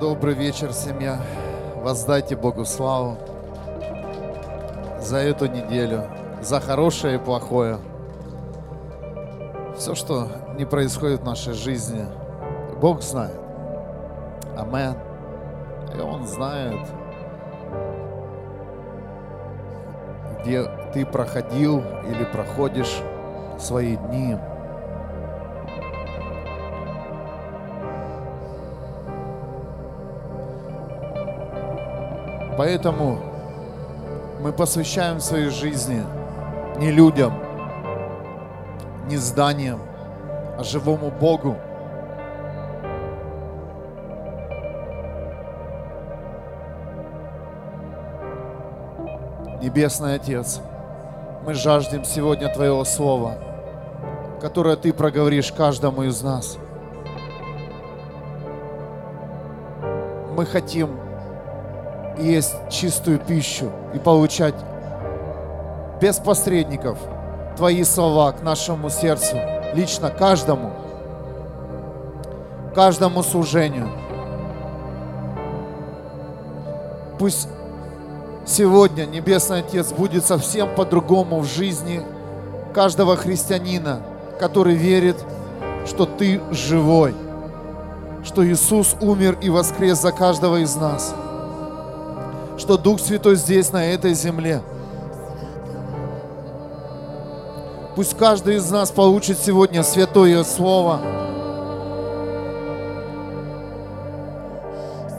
Добрый вечер, семья. Воздайте Богу славу за эту неделю, за хорошее и плохое. Все, что не происходит в нашей жизни, Бог знает. Амен. И Он знает, где ты проходил или проходишь свои дни. Поэтому мы посвящаем своей жизни не людям, не зданиям, а живому Богу. Небесный Отец, мы жаждем сегодня Твоего Слова, которое Ты проговоришь каждому из нас. Мы хотим есть чистую пищу и получать без посредников Твои слова к нашему сердцу, лично каждому, каждому служению. Пусть сегодня Небесный Отец будет совсем по-другому в жизни каждого христианина, который верит, что Ты живой, что Иисус умер и воскрес за каждого из нас – что Дух Святой здесь, на этой земле. Пусть каждый из нас получит сегодня Святое Слово,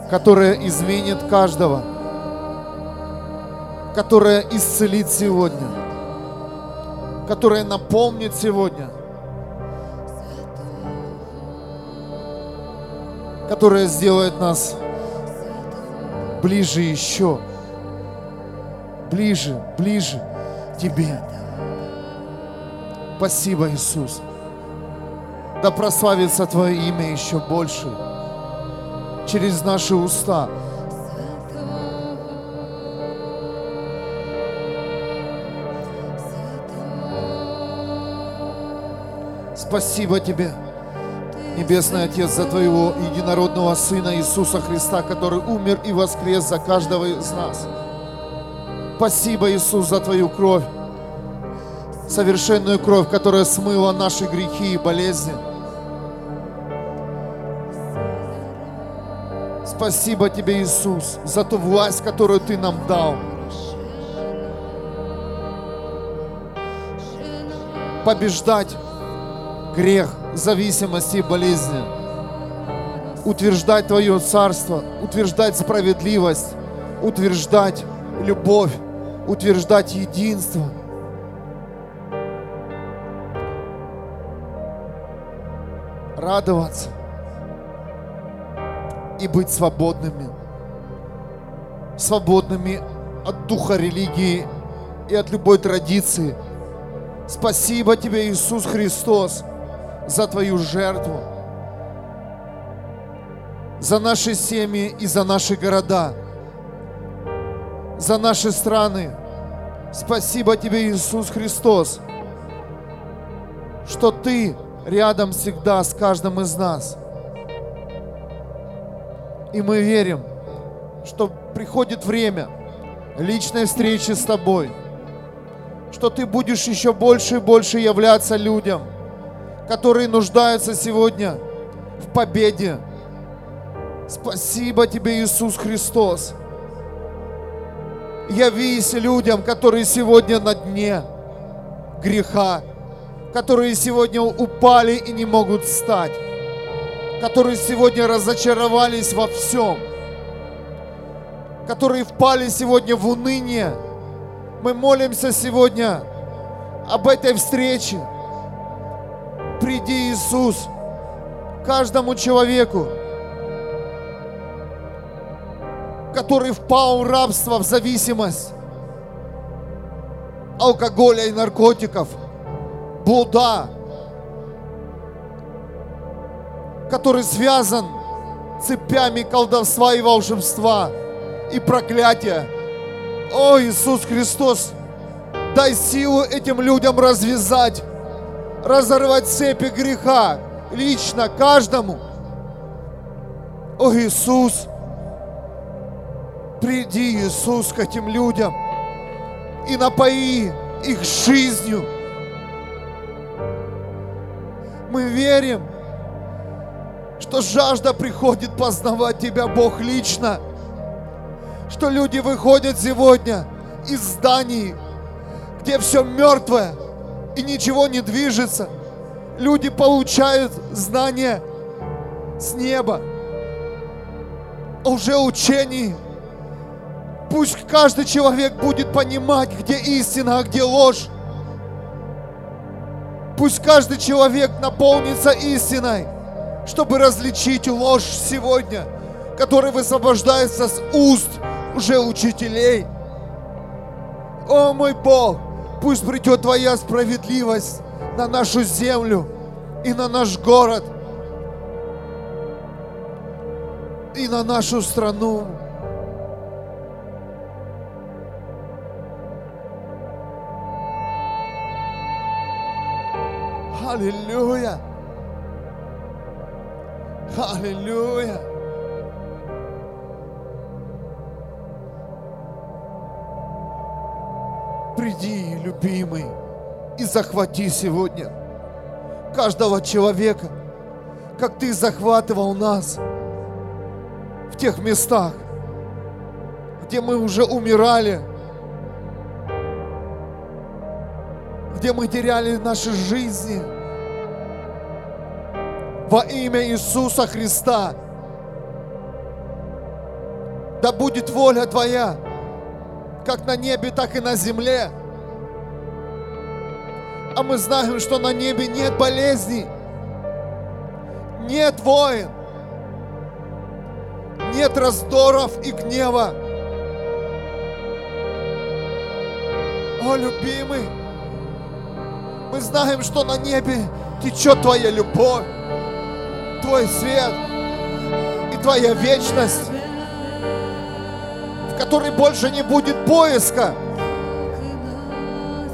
которое изменит каждого, которое исцелит сегодня, которое наполнит сегодня, которое сделает нас ближе еще, ближе, ближе Тебе. Спасибо, Иисус. Да прославится Твое имя еще больше через наши уста. Спасибо Тебе. Небесный Отец, за Твоего единородного Сына Иисуса Христа, который умер и воскрес за каждого из нас. Спасибо, Иисус, за Твою кровь, совершенную кровь, которая смыла наши грехи и болезни. Спасибо Тебе, Иисус, за ту власть, которую Ты нам дал. Побеждать грех, зависимости и болезни. Утверждать Твое Царство, утверждать справедливость, утверждать любовь, утверждать единство. Радоваться и быть свободными. Свободными от духа религии и от любой традиции. Спасибо Тебе, Иисус Христос, за Твою жертву, за наши семьи и за наши города, за наши страны. Спасибо Тебе, Иисус Христос, что Ты рядом всегда с каждым из нас. И мы верим, что приходит время личной встречи с Тобой, что Ты будешь еще больше и больше являться людям – которые нуждаются сегодня в победе. Спасибо тебе, Иисус Христос. Явись людям, которые сегодня на дне греха, которые сегодня упали и не могут встать, которые сегодня разочаровались во всем, которые впали сегодня в уныние. Мы молимся сегодня об этой встрече, приди, Иисус, каждому человеку, который впал в рабство, в зависимость алкоголя и наркотиков, блуда, который связан цепями колдовства и волшебства и проклятия. О, Иисус Христос, дай силу этим людям развязать разорвать цепи греха лично каждому. О Иисус, Приди, Иисус, к этим людям и напои их жизнью. Мы верим, что жажда приходит познавать Тебя, Бог, лично. Что люди выходят сегодня из зданий, где все мертвое и ничего не движется. Люди получают знания с неба уже учении. Пусть каждый человек будет понимать, где истина, а где ложь. Пусть каждый человек наполнится истиной, чтобы различить ложь сегодня, которая высвобождается с уст уже учителей. О мой Бог, пусть придет Твоя справедливость на нашу землю и на наш город, и на нашу страну. Аллилуйя! Аллилуйя! Приди, любимый, и захвати сегодня каждого человека, как ты захватывал нас в тех местах, где мы уже умирали, где мы теряли наши жизни. Во имя Иисуса Христа. Да будет воля Твоя, как на небе, так и на земле. А мы знаем, что на небе нет болезней, нет войн, нет раздоров и гнева. О, любимый, мы знаем, что на небе течет Твоя любовь, Твой свет и Твоя вечность, которой больше не будет поиска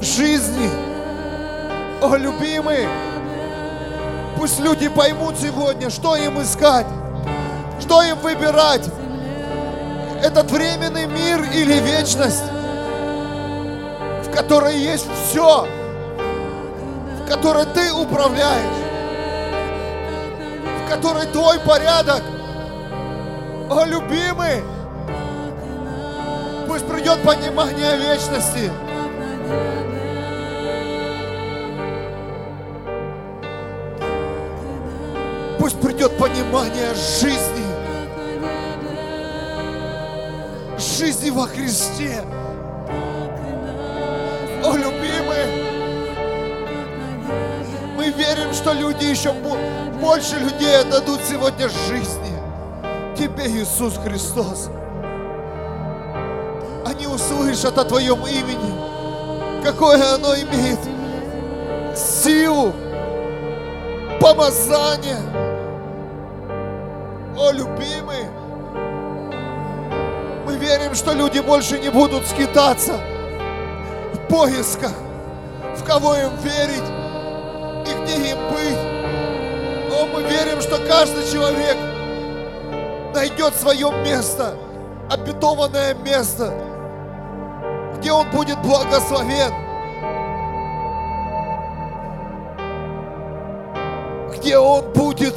жизни. О, любимый, пусть люди поймут сегодня, что им искать, что им выбирать. Этот временный мир или вечность, в которой есть все, в которой ты управляешь, в которой твой порядок. О, любимый, пусть придет понимание вечности. Пусть придет понимание жизни. Жизни во Христе. О, любимый, мы верим, что люди еще больше людей отдадут сегодня жизни. Тебе, Иисус Христос. Они услышат о Твоем имени, какое оно имеет силу, помазание. О, любимый, мы верим, что люди больше не будут скитаться в поисках, в кого им верить и где им быть. О, мы верим, что каждый человек найдет свое место, обетованное место, где он будет благословен, где он будет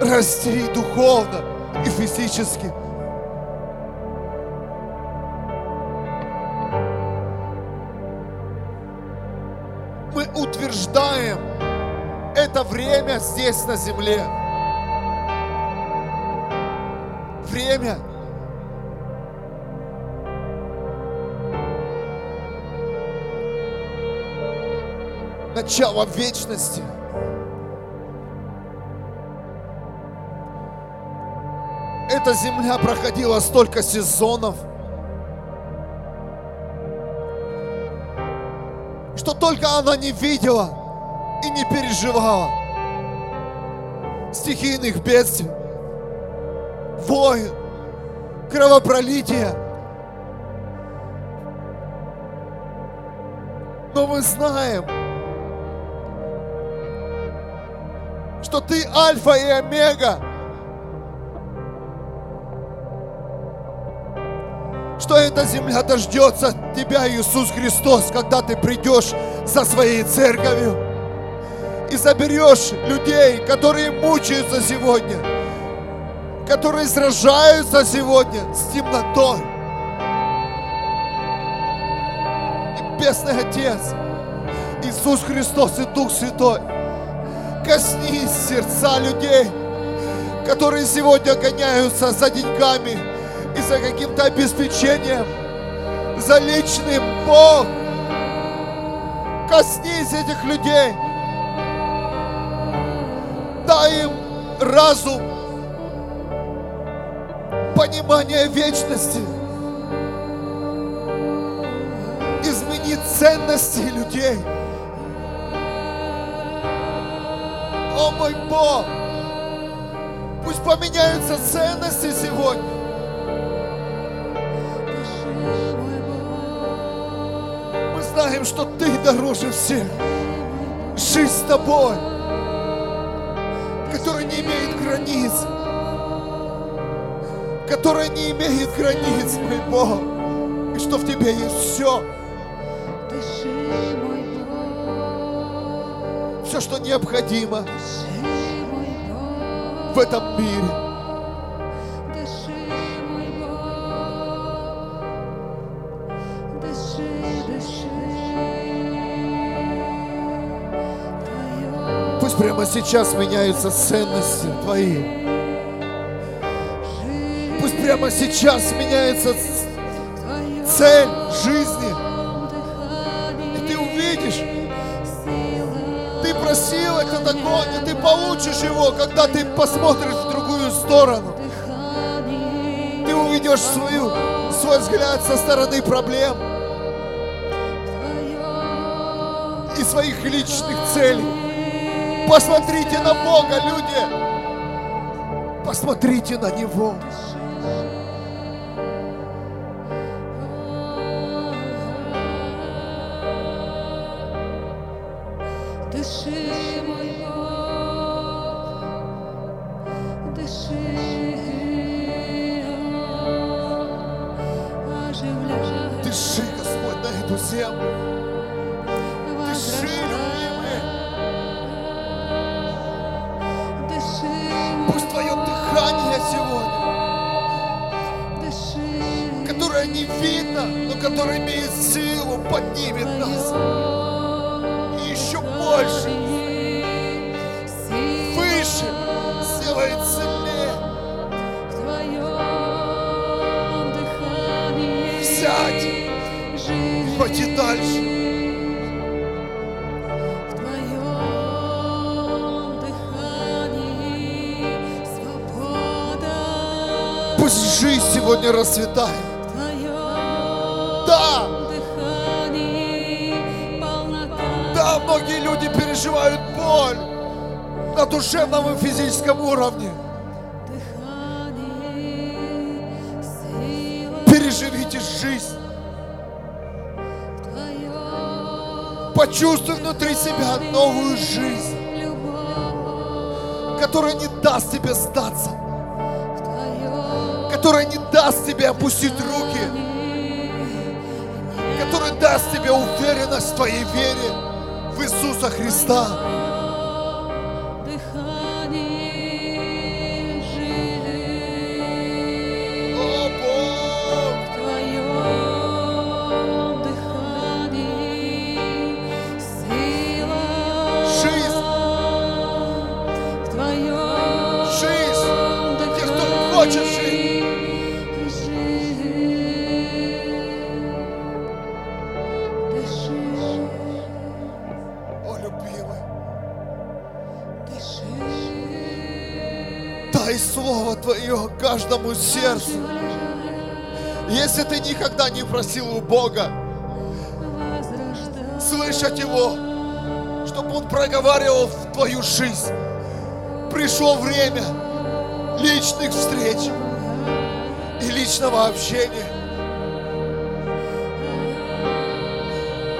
расти духовно и физически. Мы утверждаем это время здесь на земле. Время начало вечности – эта земля проходила столько сезонов, что только она не видела и не переживала стихийных бедствий, войн, кровопролития. Но мы знаем, что ты альфа и омега – что эта земля дождется Тебя, Иисус Христос, когда Ты придешь за своей церковью и заберешь людей, которые мучаются сегодня, которые сражаются сегодня с темнотой. Небесный Отец, Иисус Христос и Дух Святой, коснись сердца людей, которые сегодня гоняются за деньгами и за каким-то обеспечением, за личным Бог. Коснись этих людей. Дай им разум, понимание вечности. Измени ценности людей. О мой Бог! Пусть поменяются ценности сегодня. Мы знаем, что Ты дороже всех. Жизнь с Тобой, которая не имеет границ. Которая не имеет границ, мой Бог. И что в Тебе есть все. Все, что необходимо в этом мире. Пусть прямо сейчас меняются ценности Твои. Пусть прямо сейчас меняется цель жизни. Ты просил этот огонь, и ты получишь его, когда ты посмотришь в другую сторону. Ты увидишь свою, свой взгляд со стороны проблем и своих личных целей. Посмотрите на Бога, люди. Посмотрите на Него. Сегодня расцветает. Да, да, многие люди переживают боль на душевном и физическом уровне. Дыхание, Переживите жизнь. Почувствуй внутри себя новую жизнь, которая не даст тебе сдаться, которая не даст тебе опустить руки, которая даст тебе уверенность в твоей вере в Иисуса Христа. Каждому сердцу. Если ты никогда не просил у Бога слышать Его, чтобы Он проговаривал в твою жизнь, пришло время личных встреч и личного общения.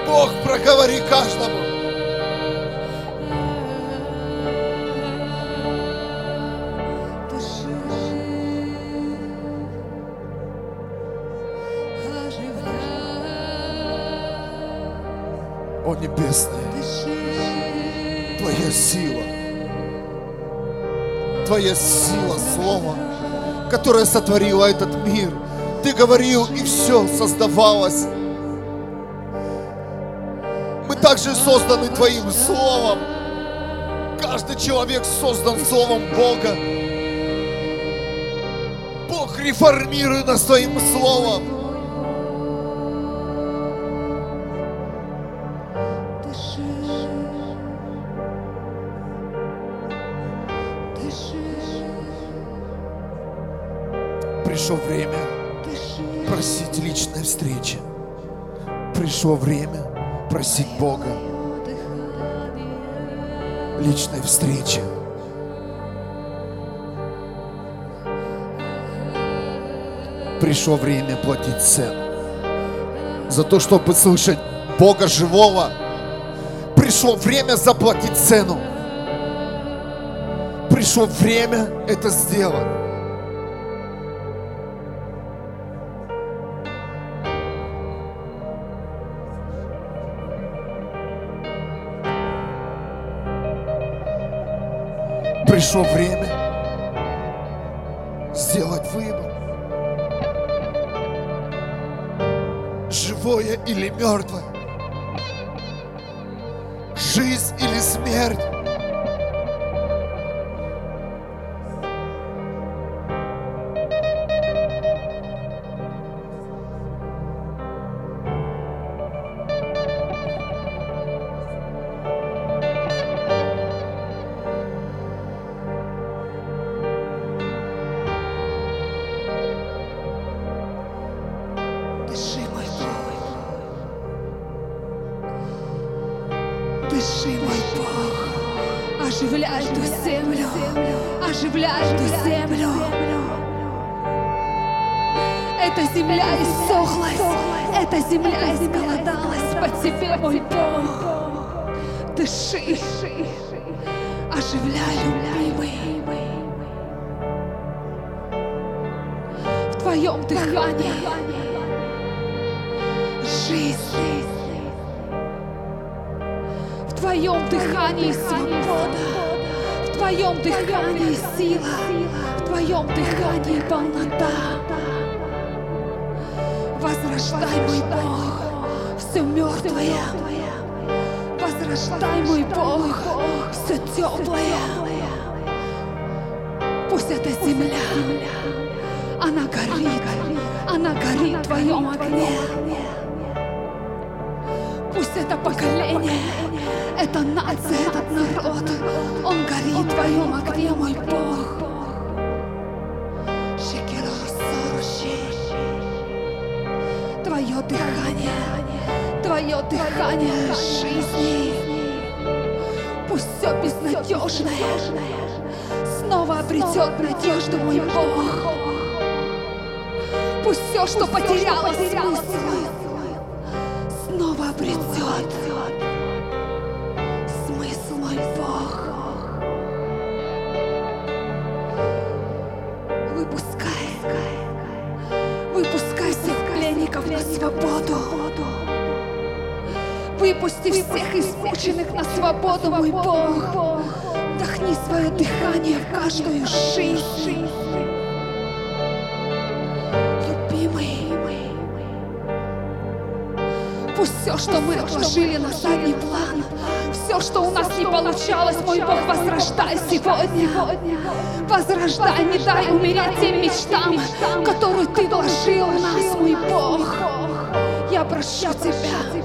Бог, проговори каждому. Дыши. Твоя сила, Твоя сила Слова, которое сотворило этот мир. Ты говорил, и все создавалось. Мы также созданы Твоим Словом. Каждый человек создан Словом Бога. Бог, реформируй нас Твоим Словом. Пришло время просить личной встречи. Пришло время просить Бога личной встречи. Пришло время платить цену. За то, чтобы слышать Бога живого, пришло время заплатить цену. Пришло время это сделать. Пришло время сделать выбор. Живое или мертвое? Твоем огне. Пусть это поколение, эта нация, этот народ, он горит в твоем огне, мой Бог. Твое дыхание, твое дыхание жизни. Пусть все безнадежное снова обретет надежду, мой Бог. Пусть все, что потеряло смысл, снова обретет смысл, мой Бог. Выпускай, выпускай всех пленников на свободу. Выпусти всех измученных на свободу, мой Бог. Вдохни свое дыхание в каждую жизнь. Пусть все, что мы отложили на задний план, все, что у нас не получалось, мой Бог, возрождай сегодня. Возрождай, не дай умереть тем мечтам, которые Ты вложил в нас, мой Бог. Я прошу Тебя.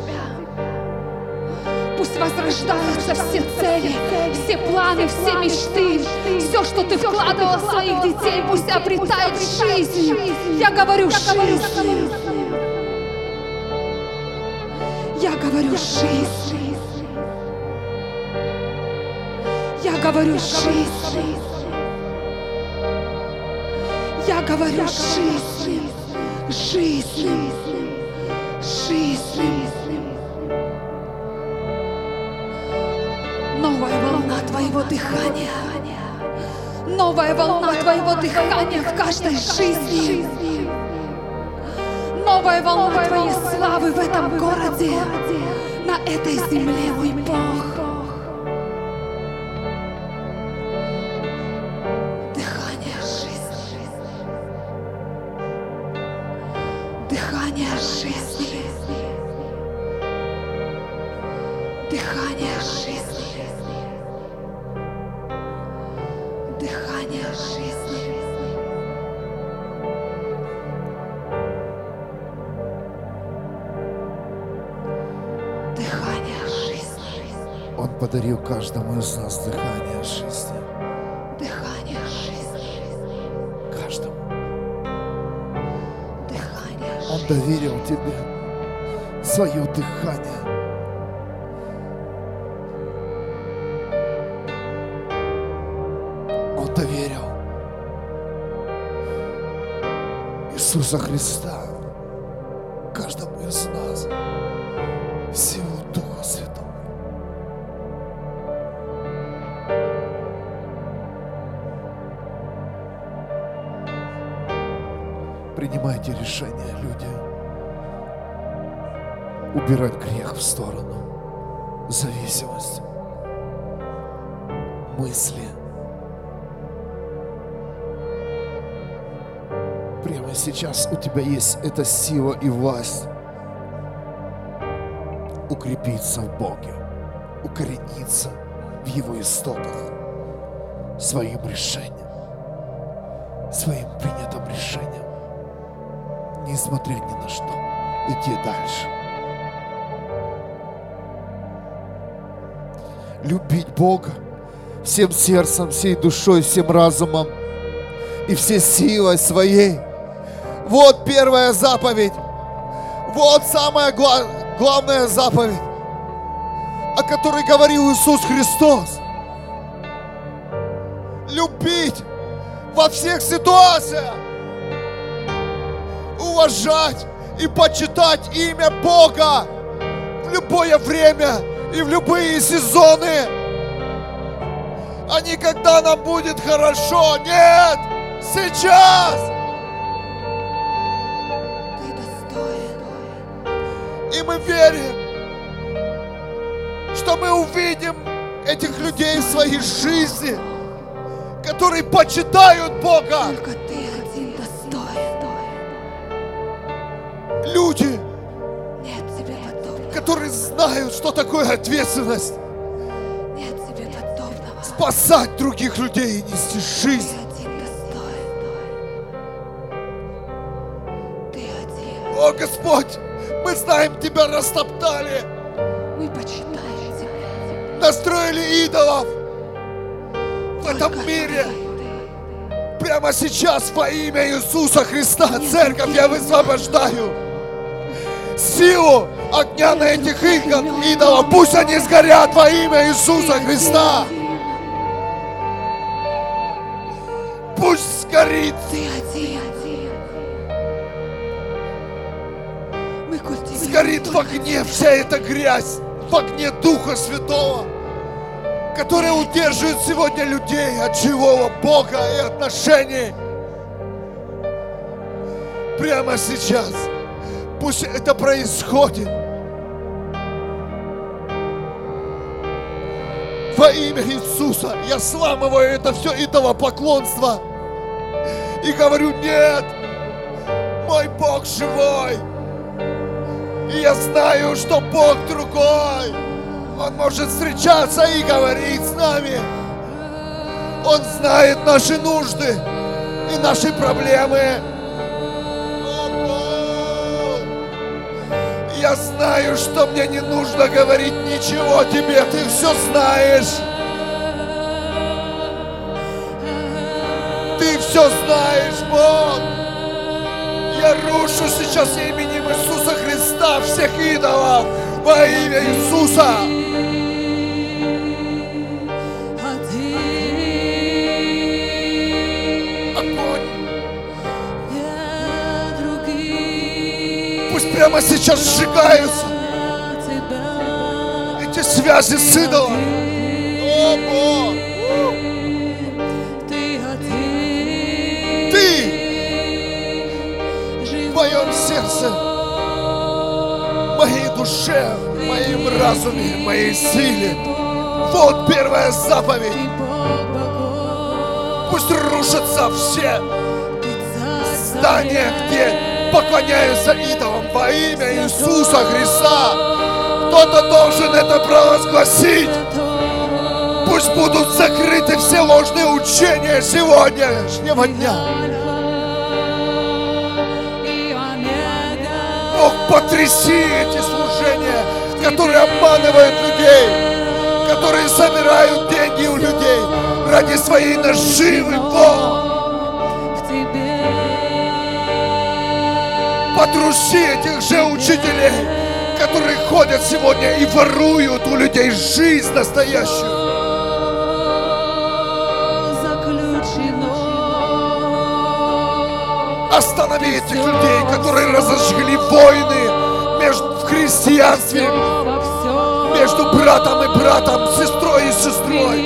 Пусть возрождаются все цели, все планы, все мечты, все, что ты вкладывал в своих детей, пусть обретает жизнь. Я говорю жизнь. Я говорю жизнь. Я говорю жизнь. Я говорю жизнь. Жизнь. Жизнь. Новая волна твоего дыхания. Новая волна твоего дыхания в каждой жизни. Новая волна твоей славы. славы в этом городе, на этой земле, мой Бог. Дыхание жизни. Дыхание жизни. Дыхание жизни. Подарил каждому из нас дыхание жизни. Дыхание жизни. Каждому. Дыхание Он жизни. доверил тебе свое дыхание. Он доверил Иисуса Христа Убирать грех в сторону. Зависимость. Мысли. Прямо сейчас у тебя есть эта сила и власть укрепиться в Боге, укорениться в Его истоках своим решением, своим принятым решением, несмотря ни на что, идти дальше. Любить Бога всем сердцем, всей душой, всем разумом и всей силой своей. Вот первая заповедь. Вот самая гла- главная заповедь, о которой говорил Иисус Христос. Любить во всех ситуациях. Уважать и почитать имя Бога в любое время и в любые сезоны. А не когда нам будет хорошо. Нет! Сейчас! Ты достоин. И мы верим, что мы увидим этих людей в своей жизни, которые почитают Бога. Только ты один достоин. Люди. Которые знают, что такое ответственность. Нет тебе подобного. Спасать других людей и нести жизнь. О, Господь, мы знаем, Тебя растоптали, Мы почитаем тебя. настроили идолов в этом Только мире. ты. Прямо сейчас во имя Иисуса Христа, церковь, я высвобождаю силу огня на этих идол- идолов. Пусть они сгорят во имя Иисуса Христа. Пусть сгорит сгорит в огне вся эта грязь, в огне Духа Святого, который удерживает сегодня людей от живого Бога и отношений. Прямо сейчас. Пусть это происходит. Во имя Иисуса я сламываю это все идолопоклонство и говорю, нет, мой Бог живой. И я знаю, что Бог другой. Он может встречаться и говорить с нами. Он знает наши нужды и наши проблемы. Я знаю, что мне не нужно говорить ничего тебе. Ты все знаешь. Ты все знаешь, Бог. Я рушу сейчас именем Иисуса Христа всех идолов во имя Иисуса. Прямо сейчас сжигаются эти связи с идолом. О, Бог. Ты в моем сердце душе, в моем разуме, в моей силе. Вот первая заповедь. Пусть рушатся все здания, где поклоняются идолам во имя Иисуса Христа. Кто-то должен это провозгласить. Пусть будут закрыты все ложные учения сегодняшнего дня. Бог, потряси эти служения, которые обманывают людей, которые собирают деньги у людей ради своей наживы, Бог. Потруши этих же учителей, которые ходят сегодня и воруют у людей жизнь настоящую. Останови этих людей, которые разожгли войны между в христианстве, между братом и братом, сестрой и сестрой.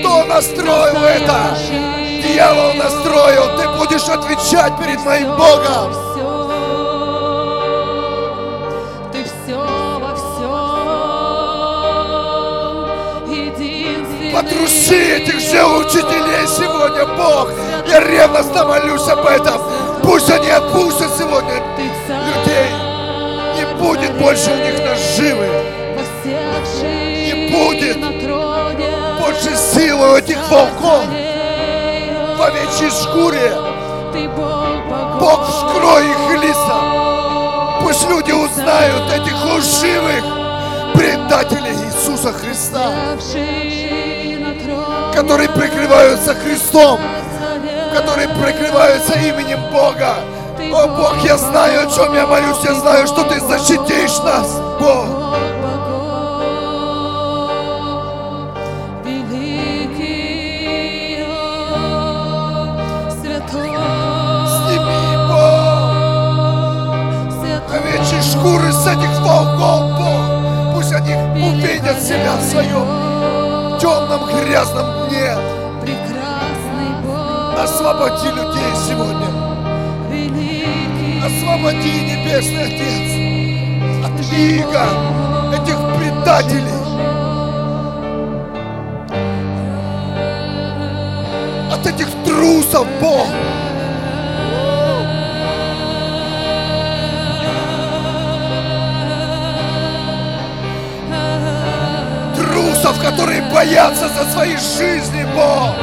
Кто настроил это? Дьявол настроил. Ты будешь отвечать перед моим Богом. Ты все во всем. Потруши этих же учителей сегодня, Бог. Я ревностно молюсь об этом. Пусть они отпустят сегодня людей. Не будет больше у них наживы. Не будет больше силы у этих волков в овечьей шкуре. Бог, вскрой их лица. Пусть люди узнают этих лживых предателей Иисуса Христа, которые прикрываются Христом, которые прикрываются именем Бога. О, Бог, я знаю, о чем я молюсь, я знаю, что Ты защитишь нас, Бог. Темном, грязном дне. Освободи людей сегодня. Освободи, Небесный Отец, от иго этих предателей. От этих трусов, Бог. Трусов, которые боятся за свои жизни, Бог.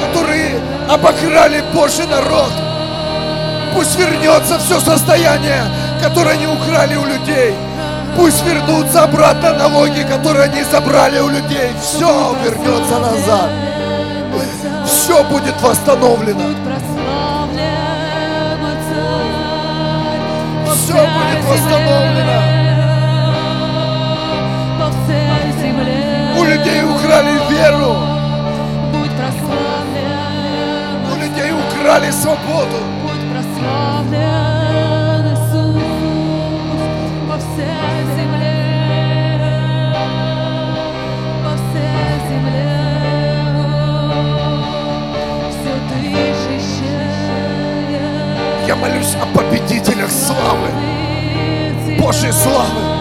которые обокрали Божий народ. Пусть вернется все состояние, которое они украли у людей. Пусть вернутся обратно налоги, которые они забрали у людей. Все вернется назад. Все будет восстановлено. Все будет восстановлено. Украли веру. У людей украли свободу. Будь прославлен Иисус во всей земле, во всей земле. Все дышащее. Я молюсь о победителях славы, Божьей славы.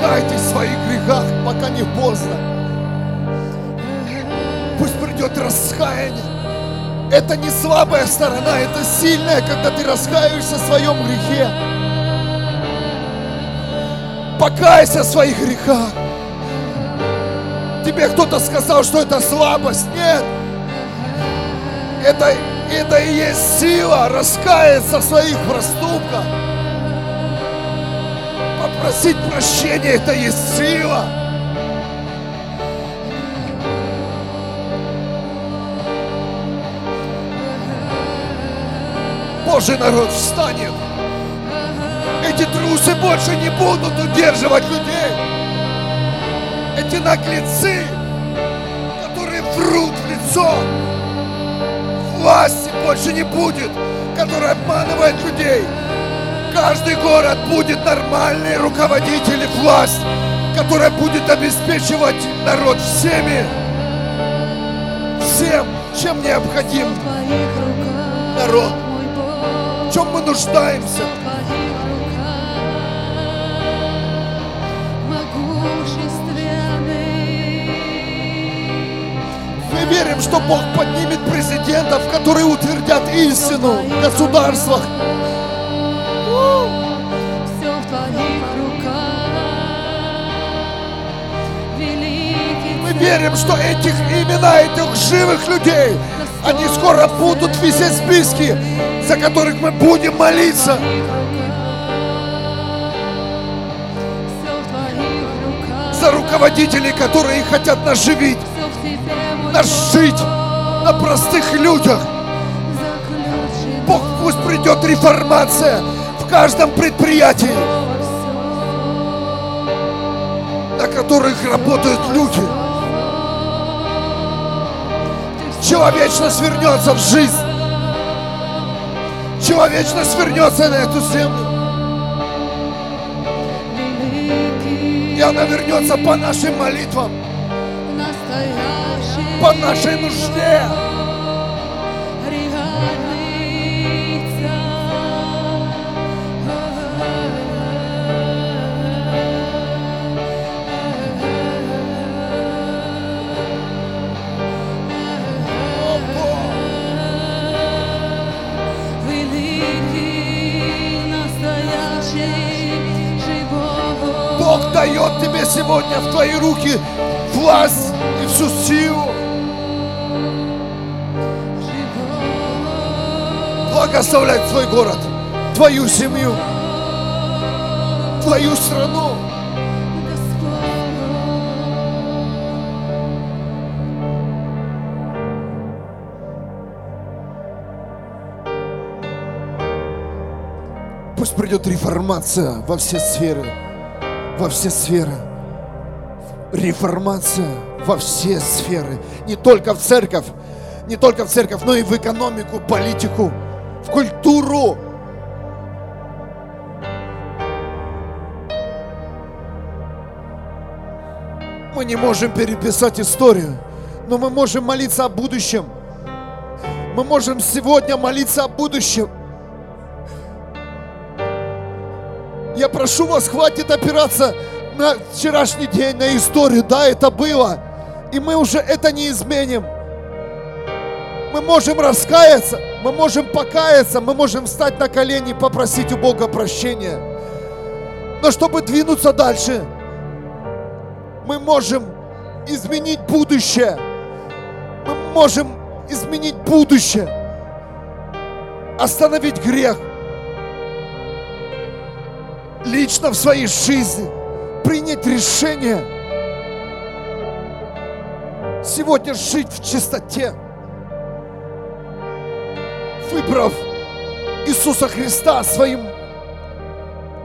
Люди, покайтесь в своих грехах, пока не поздно. Пусть придет раскаяние. Это не слабая сторона, это сильная, когда ты раскаиваешься в своем грехе. Покайся в своих грехах. Тебе кто-то сказал, что это слабость. Нет. Это, это и есть сила раскаяться в своих проступках. Попросить прощения, это есть сила. Божий народ встанет. Эти трусы больше не будут удерживать людей. Эти наглецы, которые врут в лицо. Власти больше не будет, которая обманывает людей. Каждый город будет нормальный руководитель и власть, которая будет обеспечивать народ всеми, всем, чем необходим народ, в чем мы нуждаемся. Мы верим, что Бог поднимет президентов, которые утвердят истину в государствах. Мы верим, что этих имена этих живых людей, они скоро будут везде списки, за которых мы будем молиться. За руководителей, которые хотят нас живить, нас жить на простых людях. Бог, пусть придет реформация каждом предприятии, на которых работают люди. Человечность вернется в жизнь. Человечность вернется на эту землю. И она вернется по нашим молитвам, по нашей нужде. Бог дает тебе сегодня в твои руки власть и всю силу. Благословлять свой город, твою семью, твою страну. Пусть придет реформация во все сферы, во все сферы. Реформация во все сферы. Не только в церковь, не только в церковь, но и в экономику, политику, в культуру. Мы не можем переписать историю, но мы можем молиться о будущем. Мы можем сегодня молиться о будущем. Я прошу вас, хватит опираться на вчерашний день, на историю. Да, это было. И мы уже это не изменим. Мы можем раскаяться, мы можем покаяться, мы можем встать на колени и попросить у Бога прощения. Но чтобы двинуться дальше, мы можем изменить будущее. Мы можем изменить будущее. Остановить грех лично в своей жизни принять решение сегодня жить в чистоте, выбрав Иисуса Христа своим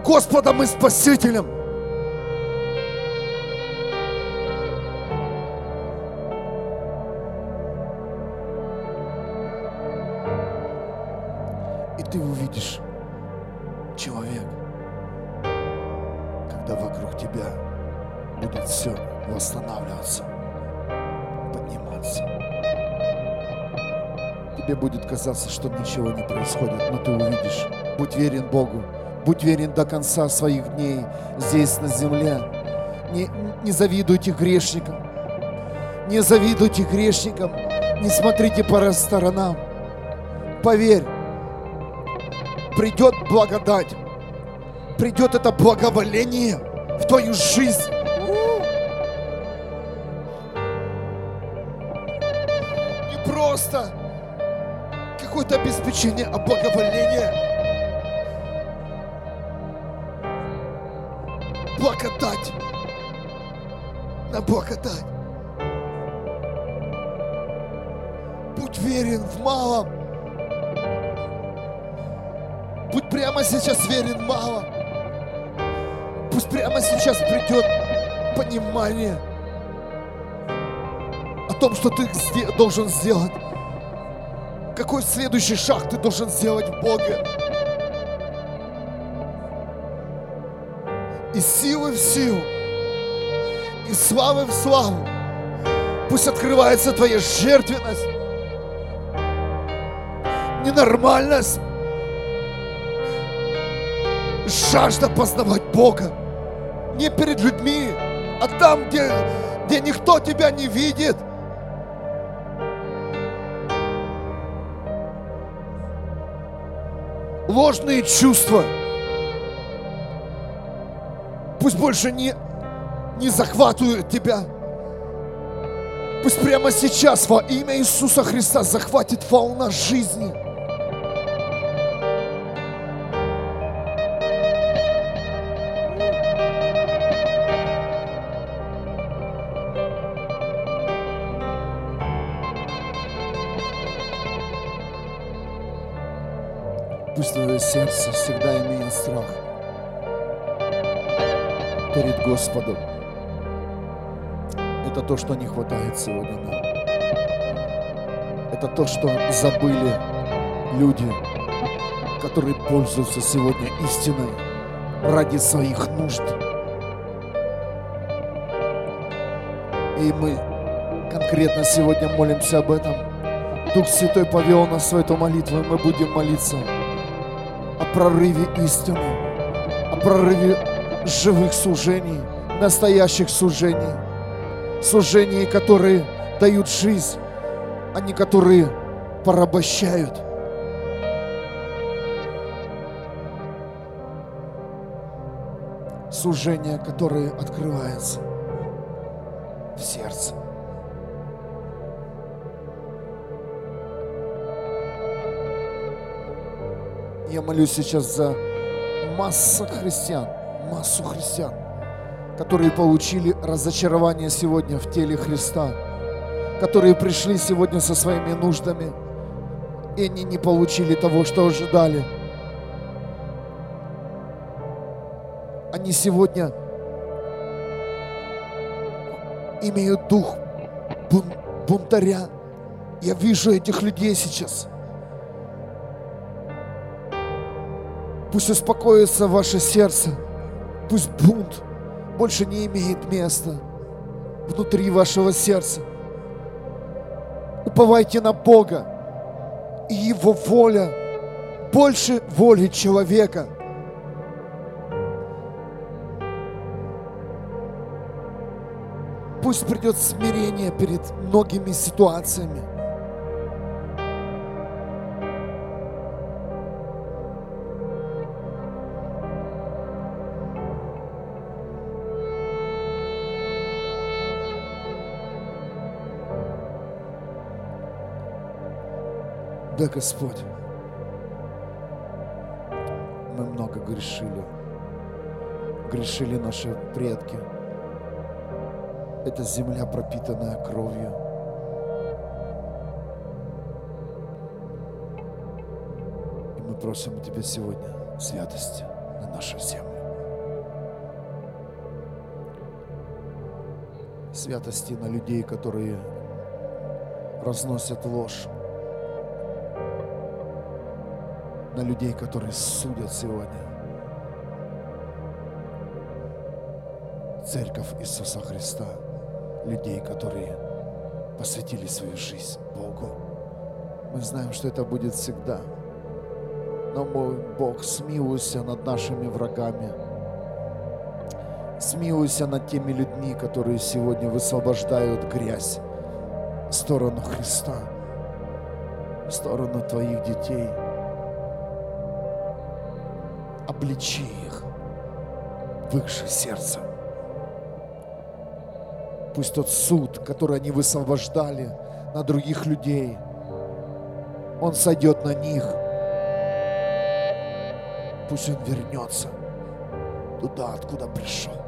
Господом и Спасителем. И ты увидишь тебя будет все восстанавливаться, подниматься. Тебе будет казаться, что ничего не происходит, но ты увидишь. Будь верен Богу, будь верен до конца своих дней здесь, на земле. Не, не завидуйте грешникам, не завидуйте грешникам, не смотрите по сторонам. Поверь, придет благодать, придет это благоволение в твою жизнь. Не просто какое-то обеспечение, а благоволение. Благодать. На благодать. Будь верен в малом. Будь прямо сейчас верен в малом. Прямо сейчас придет понимание о том, что ты должен сделать. Какой следующий шаг ты должен сделать в Боге? из силы в силу, из славы в славу. Пусть открывается Твоя жертвенность, ненормальность, жажда познавать Бога. Не перед людьми, а там, где, где никто Тебя не видит. Ложные чувства – пусть больше не, не захватывают тебя. Пусть прямо сейчас во имя Иисуса Христа захватит волна жизни. Сердце всегда имеет страх перед Господом. Это то, что не хватает сегодня нам. Это то, что забыли люди, которые пользуются сегодня истиной ради своих нужд. И мы конкретно сегодня молимся об этом. Дух Святой повел нас в эту молитву, и мы будем молиться о прорыве истины, о прорыве живых служений, настоящих служений. Служений, которые дают жизнь, а не которые порабощают. Служения, которые открываются в сердце. Я молюсь сейчас за массу христиан, массу христиан, которые получили разочарование сегодня в теле Христа, которые пришли сегодня со своими нуждами, и они не получили того, что ожидали. Они сегодня имеют дух бун бунтаря. Я вижу этих людей сейчас. Пусть успокоится ваше сердце. Пусть бунт больше не имеет места внутри вашего сердца. Уповайте на Бога и Его воля больше воли человека. Пусть придет смирение перед многими ситуациями – Да, Господь, мы много грешили. Грешили наши предки. Это земля, пропитанная кровью. И мы просим у Тебя сегодня святости на нашу землю. Святости на людей, которые разносят ложь, на людей, которые судят сегодня. Церковь Иисуса Христа, людей, которые посвятили свою жизнь Богу. Мы знаем, что это будет всегда. Но мой Бог, смилуйся над нашими врагами. Смилуйся над теми людьми, которые сегодня высвобождают грязь в сторону Христа, в сторону Твоих детей – обличи их в их же сердце. Пусть тот суд, который они высвобождали на других людей, он сойдет на них. Пусть он вернется туда, откуда пришел.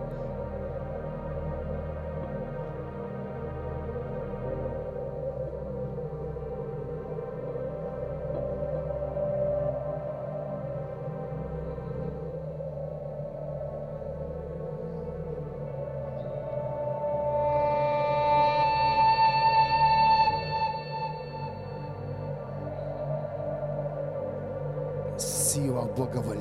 Благоволения.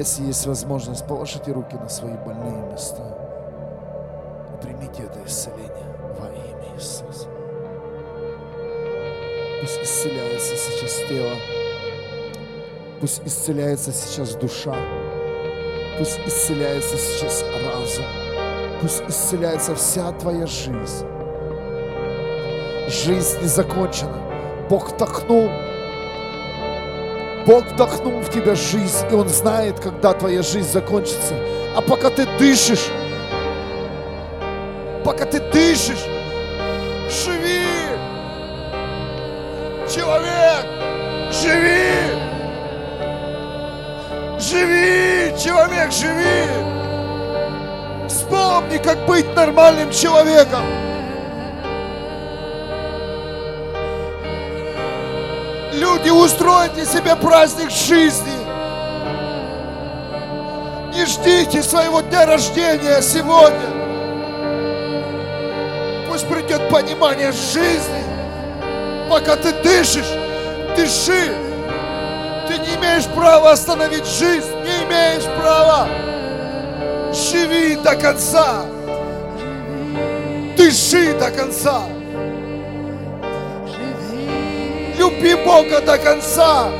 Если есть возможность, положите руки на свои больные места примите это исцеление во имя Иисуса. Пусть исцеляется сейчас тело, пусть исцеляется сейчас душа, пусть исцеляется сейчас разум, пусть исцеляется вся твоя жизнь. Жизнь не закончена. Бог вдохнул Бог вдохнул в тебя жизнь, и Он знает, когда твоя жизнь закончится. А пока ты дышишь, пока ты дышишь, живи! Человек, живи! Живи, человек, живи! Вспомни, как быть нормальным человеком. Люди, устройте себе праздник жизни. Не ждите своего дня рождения сегодня. Пусть придет понимание жизни. Пока ты дышишь, дыши. Ты не имеешь права остановить жизнь. Не имеешь права. Живи до конца. Дыши до конца. Люби Бога до конца.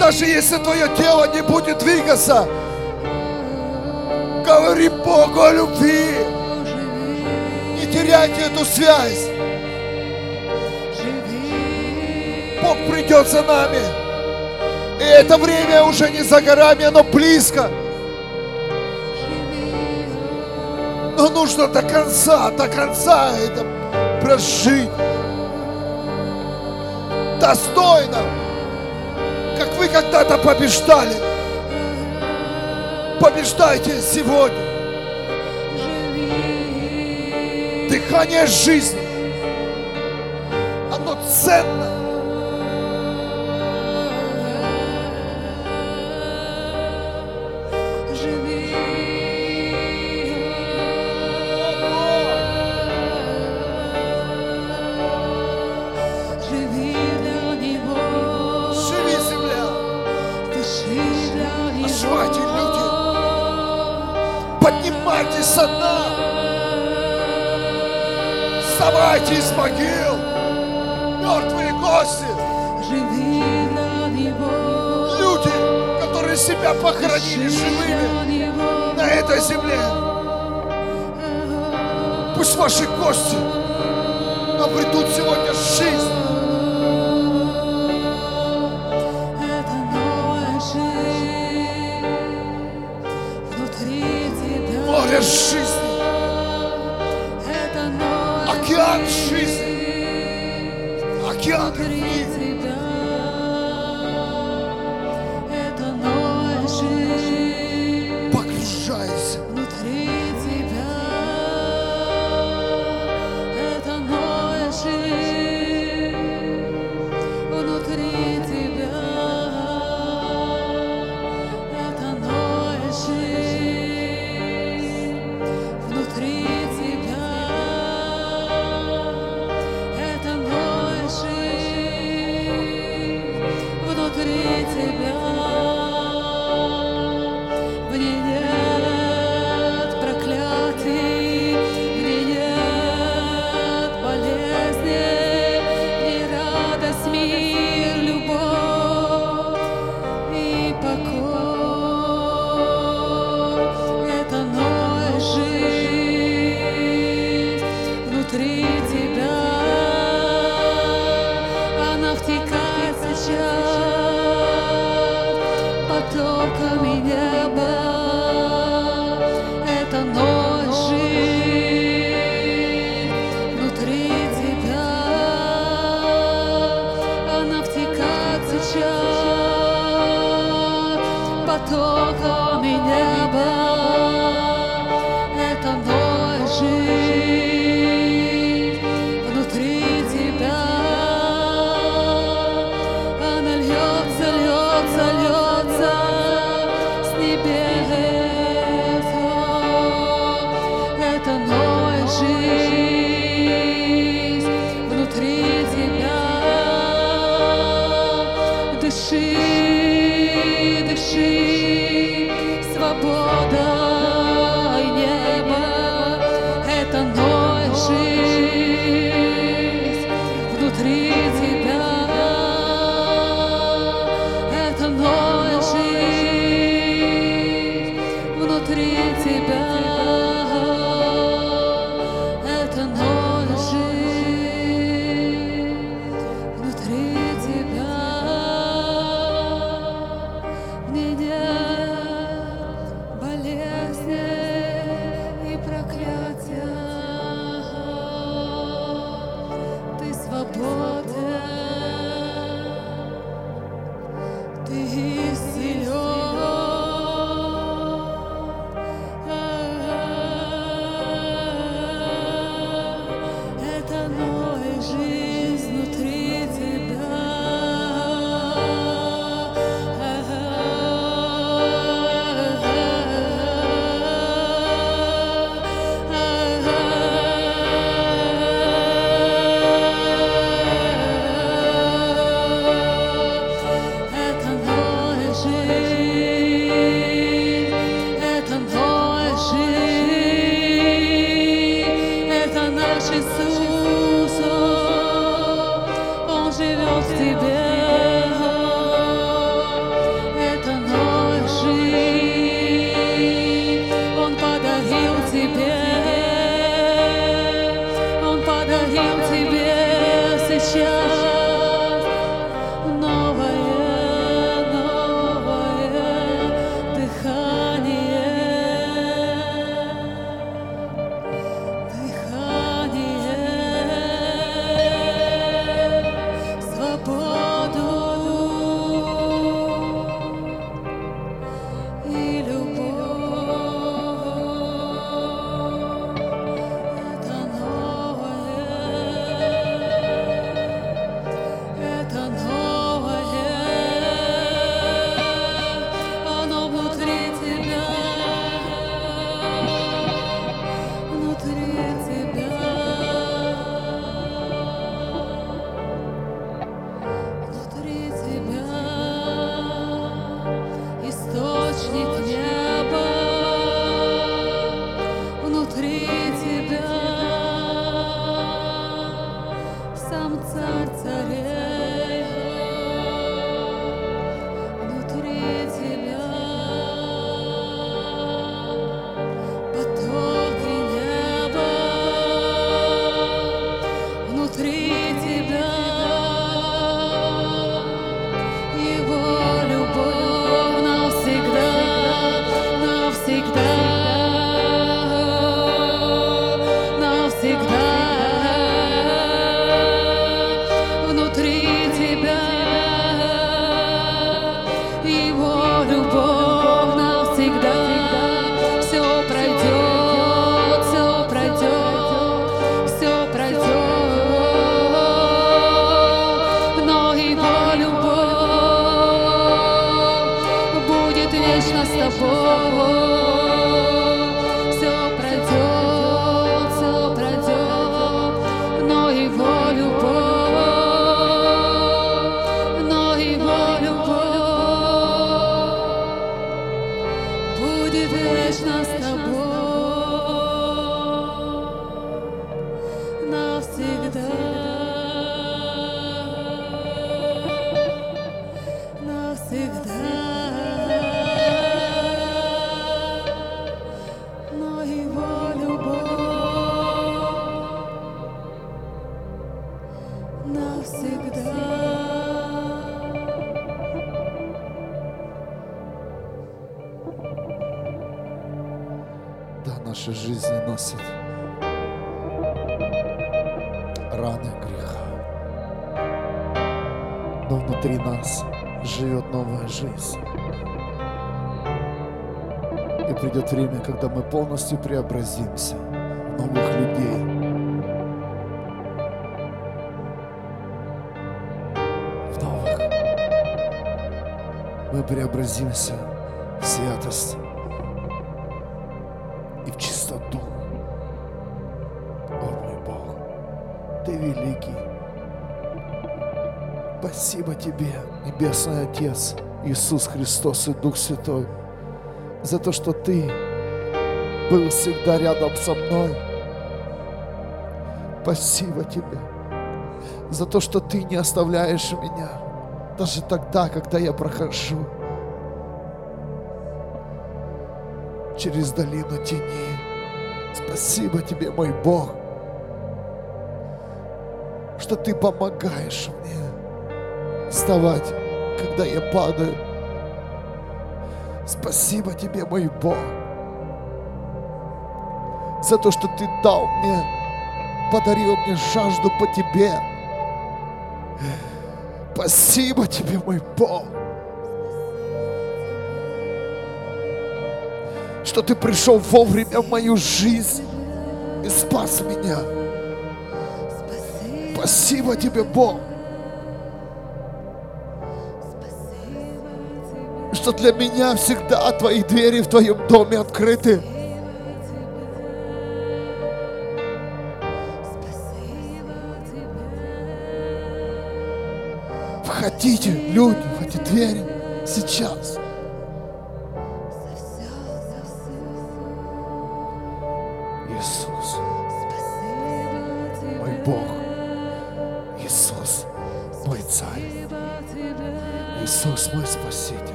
Даже если твое тело не будет двигаться, говори Богу о любви. Не теряйте эту связь. Бог придет за нами. И это время уже не за горами, оно близко. Но нужно до конца, до конца это прожить достойно, как вы когда-то побеждали. Побеждайте сегодня. Дыхание жизни. Оно ценно. Поднимайтесь со дна. Вставайте из могил. Мертвые кости. Люди, которые себя похоронили живыми на этой земле. Пусть ваши кости обретут сегодня жизнь. Море жизни. Океан жизни. Океан любви. Греха. Но внутри нас живет новая жизнь. И придет время, когда мы полностью преобразимся в новых людей. В новых. Мы преобразимся в святость великий. Спасибо Тебе, Небесный Отец, Иисус Христос и Дух Святой, за то, что Ты был всегда рядом со мной. Спасибо Тебе за то, что Ты не оставляешь меня, даже тогда, когда я прохожу через долину тени. Спасибо Тебе, мой Бог, что Ты помогаешь мне вставать, когда я падаю. Спасибо Тебе, мой Бог, за то, что Ты дал мне, подарил мне жажду по Тебе. Спасибо Тебе, мой Бог, что Ты пришел вовремя в мою жизнь и спас меня. Спасибо Тебе, Бог, что для меня всегда Твои двери в Твоем доме открыты. Входите, люди, в эти двери сейчас.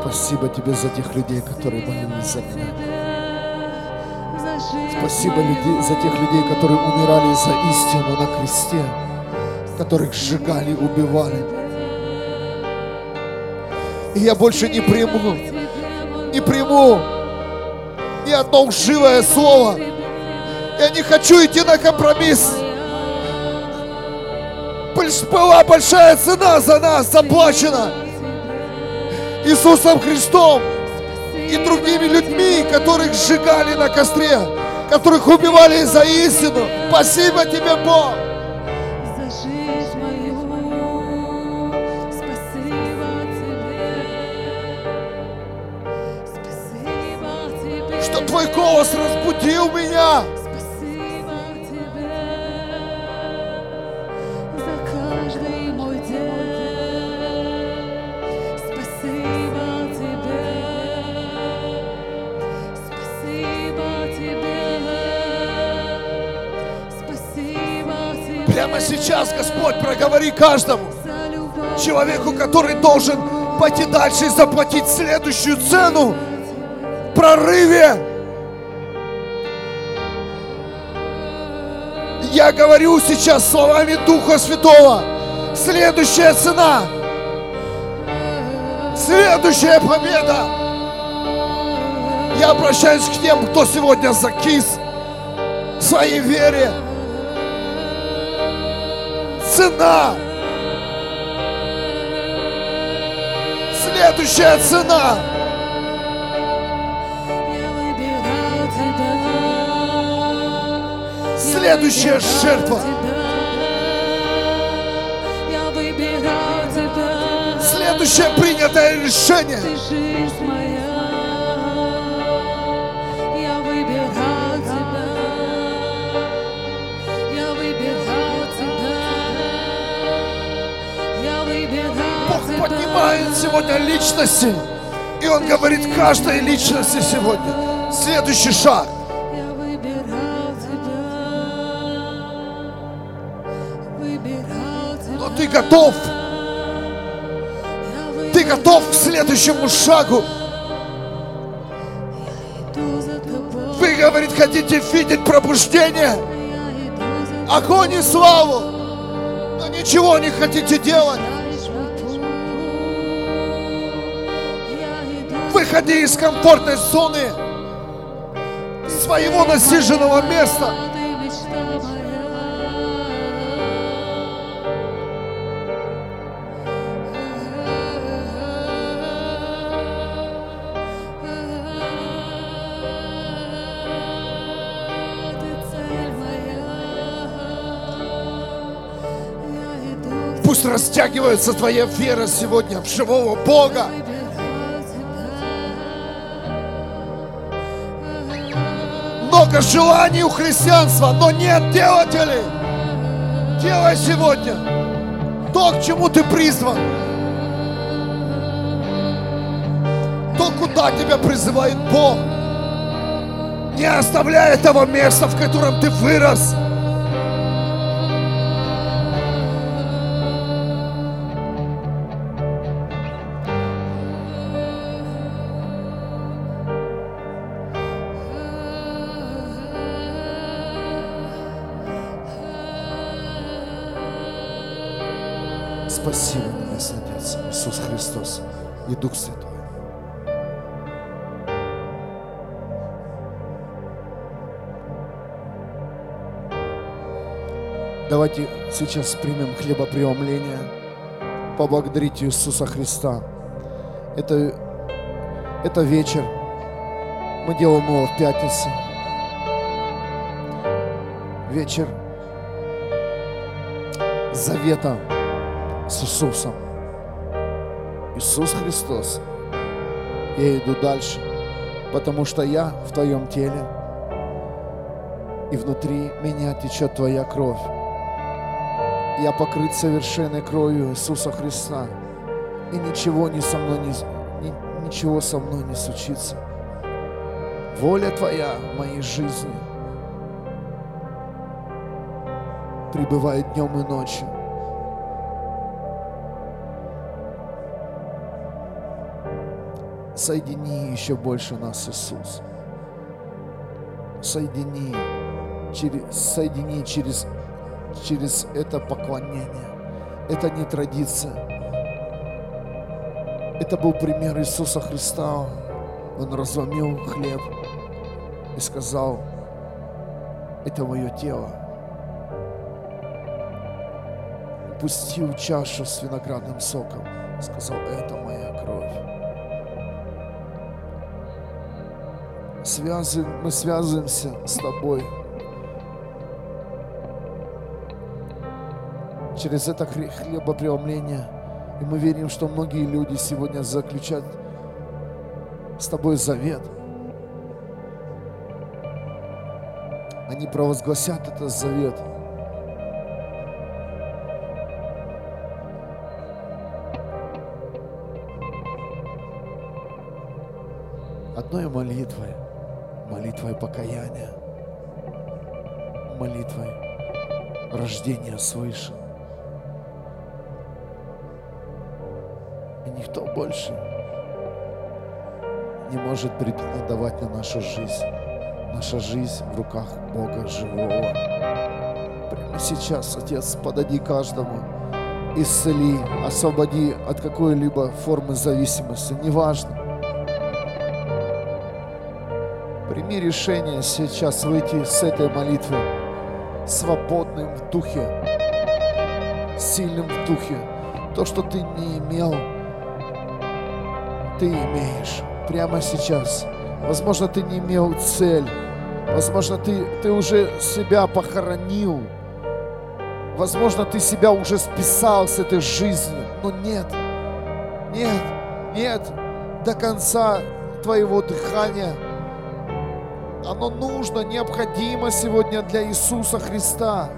Спасибо тебе, за тех людей, которые молились за меня. Спасибо за тех людей, которые умирали за истину на кресте, которых сжигали, убивали. И я больше не приму, не приму ни одно лживое слово. Я не хочу идти на компромисс. Была большая цена за нас заплачена Иисусом Христом и другими людьми, которых сжигали на костре, которых убивали за истину. Спасибо тебе, Бог. Проговори каждому человеку, который должен пойти дальше и заплатить следующую цену в прорыве. Я говорю сейчас словами Духа Святого. Следующая цена. Следующая победа. Я обращаюсь к тем, кто сегодня закис в своей вере. Цена. Следующая цена. Следующая жертва. Следующее принятое решение. Бог поднимает сегодня личности. И Он говорит каждой личности сегодня. Следующий шаг. Но ты готов. Ты готов к следующему шагу. Вы, говорит, хотите видеть пробуждение, огонь и славу. Ничего не хотите делать. Выходи из комфортной зоны своего насиженного места. Растягивается твоя вера сегодня в живого Бога. Много желаний у христианства, но нет делателей. Делай сегодня то, к чему ты призван. То, куда тебя призывает Бог. Не оставляй этого места, в котором ты вырос. Сейчас примем хлебопреломление, поблагодарить Иисуса Христа. Это, это вечер. Мы делаем его в пятницу. Вечер завета с Иисусом. Иисус Христос. Я иду дальше, потому что я в Твоем теле, и внутри меня течет Твоя кровь. Я покрыт совершенной кровью Иисуса Христа. И ничего не со мной не, ни- ничего со мной не случится. Воля Твоя в моей жизни пребывает днем и ночью. Соедини еще больше нас, Иисус. Соедини через, соедини через, через это поклонение. Это не традиция. Это был пример Иисуса Христа. Он разломил хлеб и сказал, это мое тело. Пустил чашу с виноградным соком. Сказал, это моя кровь. Связываем, мы связываемся с тобой через это хле- хлебопреломление. И мы верим, что многие люди сегодня заключат с тобой завет. Они провозгласят этот завет. Одной молитвой, молитвой покаяния, молитвой рождения свыше. Никто больше не может претендовать на нашу жизнь. Наша жизнь в руках Бога живого. Прямо сейчас, Отец, подойди каждому, исцели, освободи от какой-либо формы зависимости, неважно. Прими решение сейчас выйти с этой молитвы свободным в духе, сильным в духе. То, что ты не имел, ты имеешь прямо сейчас. Возможно, ты не имел цель. Возможно, ты, ты уже себя похоронил. Возможно, ты себя уже списал с этой жизнью. Но нет, нет, нет. До конца твоего дыхания оно нужно, необходимо сегодня для Иисуса Христа.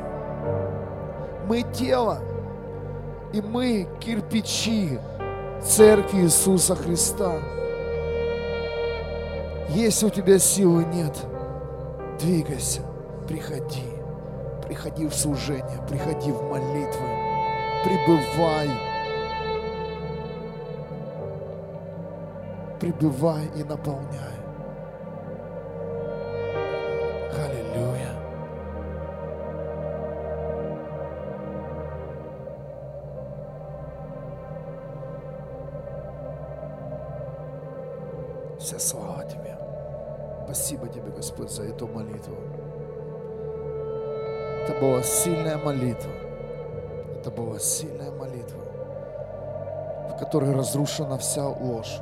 Мы тело, и мы кирпичи церкви Иисуса Христа. Если у тебя силы нет, двигайся, приходи. Приходи в служение, приходи в молитвы, пребывай. Пребывай и наполняй. Молитва. Это была сильная молитва, в которой разрушена вся ложь.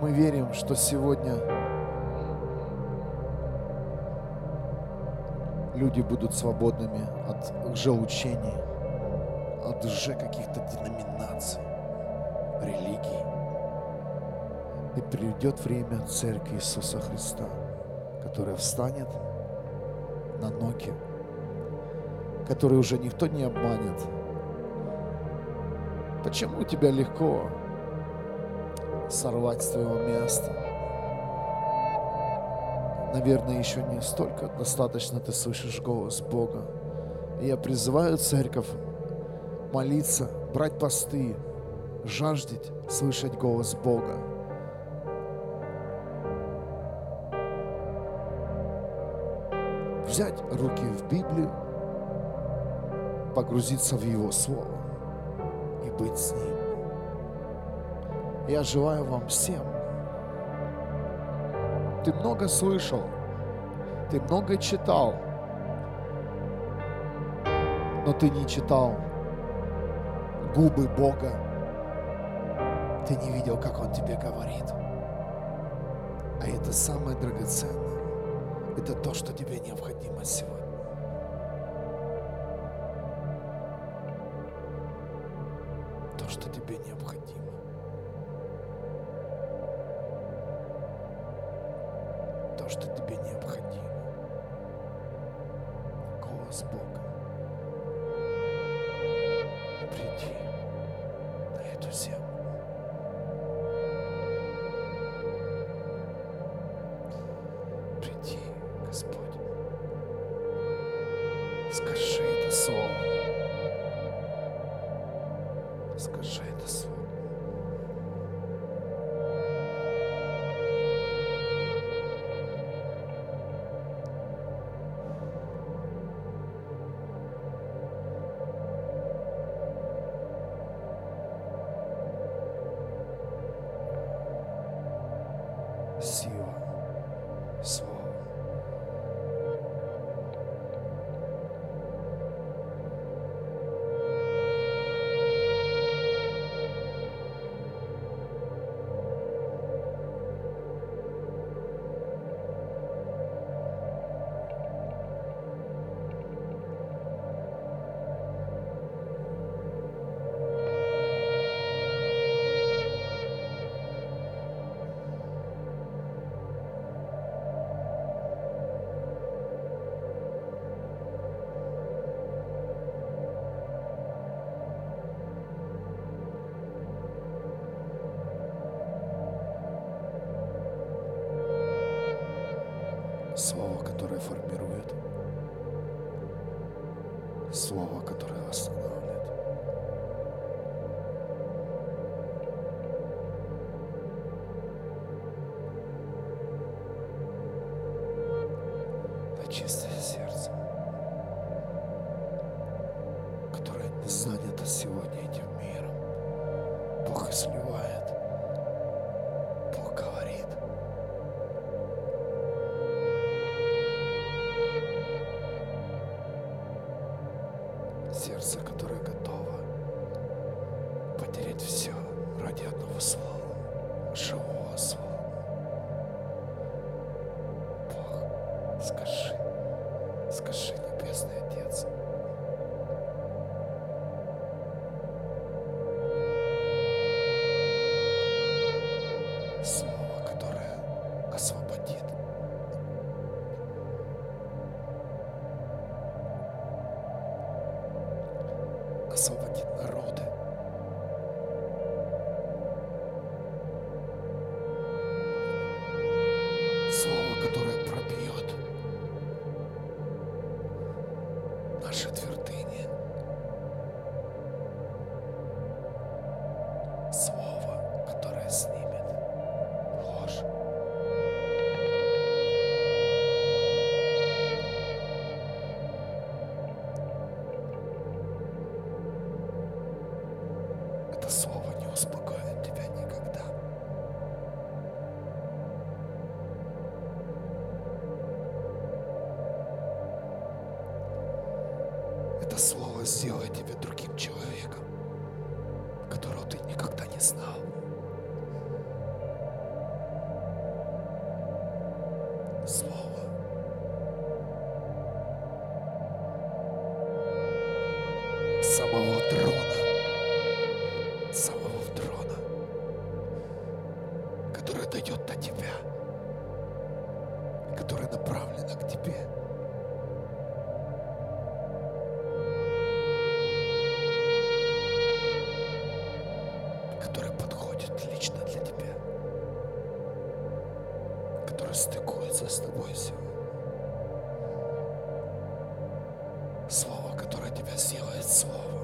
Мы верим, что сегодня люди будут свободными от лжеучений, от лже каких-то деноминаций, религий. И придет время Церкви Иисуса Христа, которая встанет на ноги, которую уже никто не обманет. Почему тебя легко сорвать с твоего места? Наверное, еще не столько достаточно ты слышишь голос Бога. И я призываю церковь молиться, брать посты, жаждать слышать голос Бога. Взять руки в Библию, погрузиться в Его Слово и быть с Ним. Я желаю вам всем. Ты много слышал, ты много читал, но ты не читал губы Бога. Ты не видел, как Он тебе говорит. А это самое драгоценное. Это то, что тебе необходимо сегодня. Just. сделать. который стыкуется с тобой сегодня. Слово, которое тебя сделает словом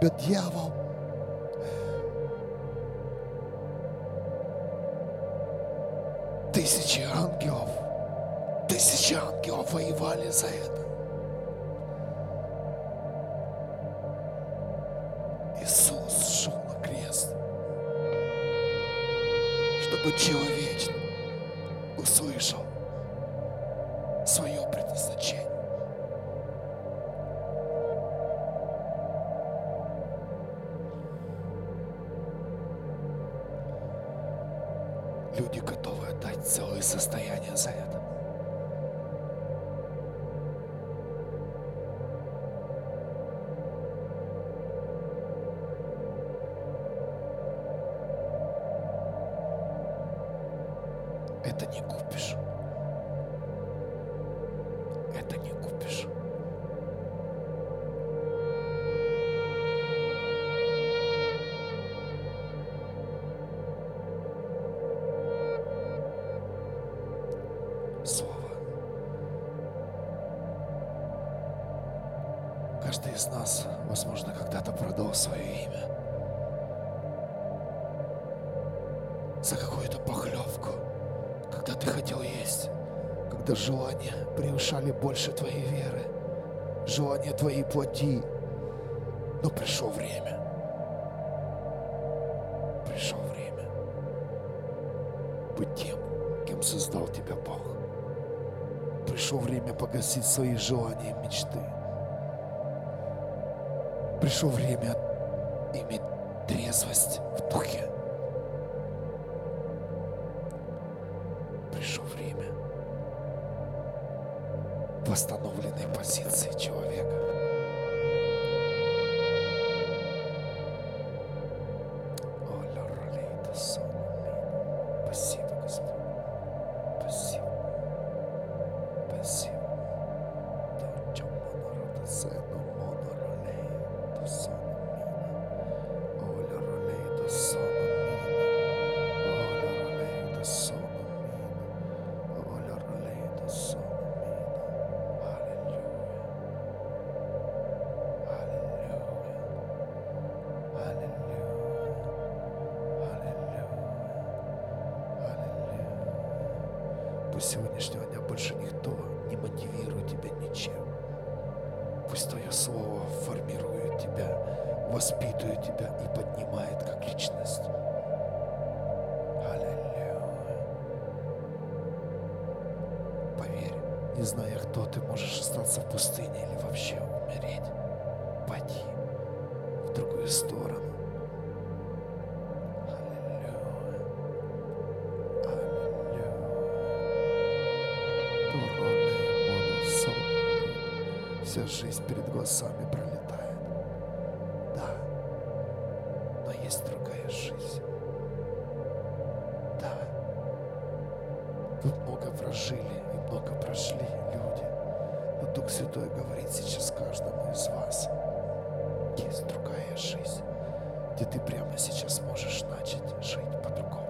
тебя дьявол. Тысячи ангелов, тысячи ангелов воевали за это. Иисус шел на крест, чтобы человек пришло время иметь трезвость в духе. не зная кто, ты можешь остаться в пустыне или вообще умереть, Пойди в другую сторону. вся жизнь перед глазами пролетает. Да, но есть другая жизнь. Да, вы много прожили, много прошли люди. Но Дух Святой говорит сейчас каждому из вас. Есть другая жизнь, где ты прямо сейчас можешь начать жить по-другому.